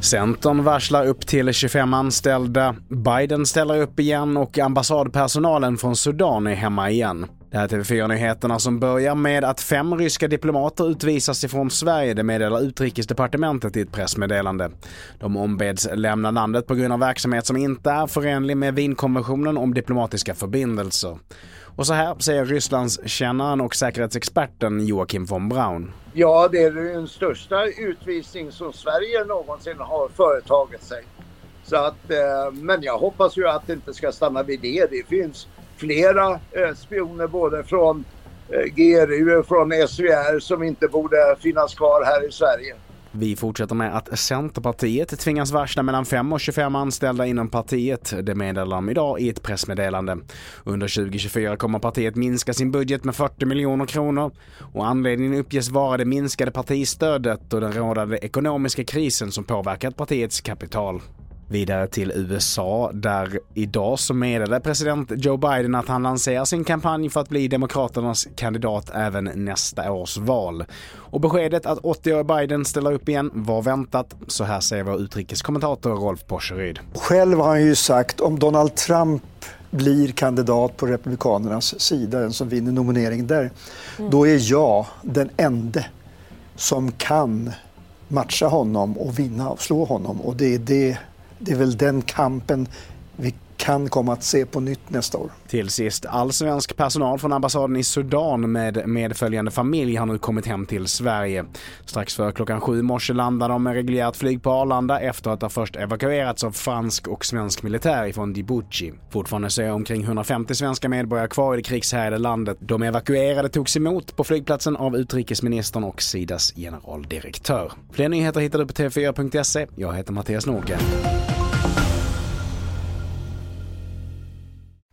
Centern varslar upp till 25 anställda, Biden ställer upp igen och ambassadpersonalen från Sudan är hemma igen. Det här är TV4-nyheterna som börjar med att fem ryska diplomater utvisas ifrån Sverige, det meddelar utrikesdepartementet i ett pressmeddelande. De ombeds lämna landet på grund av verksamhet som inte är förenlig med Wienkonventionen om diplomatiska förbindelser. Och så här säger Rysslandskännaren och säkerhetsexperten Joakim von Braun. Ja, det är den största utvisning som Sverige någonsin har företagit sig. Så att, eh, men jag hoppas ju att det inte ska stanna vid det. Det finns flera eh, spioner både från eh, GRU och från SVR som inte borde finnas kvar här i Sverige. Vi fortsätter med att Centerpartiet tvingas varsla mellan 5 och 25 anställda inom partiet. Det meddelar de idag i ett pressmeddelande. Under 2024 kommer partiet minska sin budget med 40 miljoner kronor och anledningen uppges vara det minskade partistödet och den rådande ekonomiska krisen som påverkat partiets kapital. Vidare till USA där idag så meddelade president Joe Biden att han lanserar sin kampanj för att bli Demokraternas kandidat även nästa års val. Och beskedet att 80-årige Biden ställer upp igen var väntat. Så här säger vår utrikeskommentator Rolf Porseryd. Själv har han ju sagt om Donald Trump blir kandidat på Republikanernas sida, den som vinner nomineringen där, mm. då är jag den ende som kan matcha honom och vinna och slå honom. Och det är det det är väl den kampen vi kan komma att se på nytt nästa år. Till sist, all svensk personal från ambassaden i Sudan med medföljande familj har nu kommit hem till Sverige. Strax före klockan sju morse landade de med reguljärt flyg på Arlanda efter att ha först evakuerats av fransk och svensk militär ifrån Djibouti. Fortfarande så är omkring 150 svenska medborgare kvar i det krigshärjade landet. De evakuerade togs emot på flygplatsen av utrikesministern och Sidas generaldirektör. Fler nyheter hittar du på tv4.se. Jag heter Mattias Nordgren.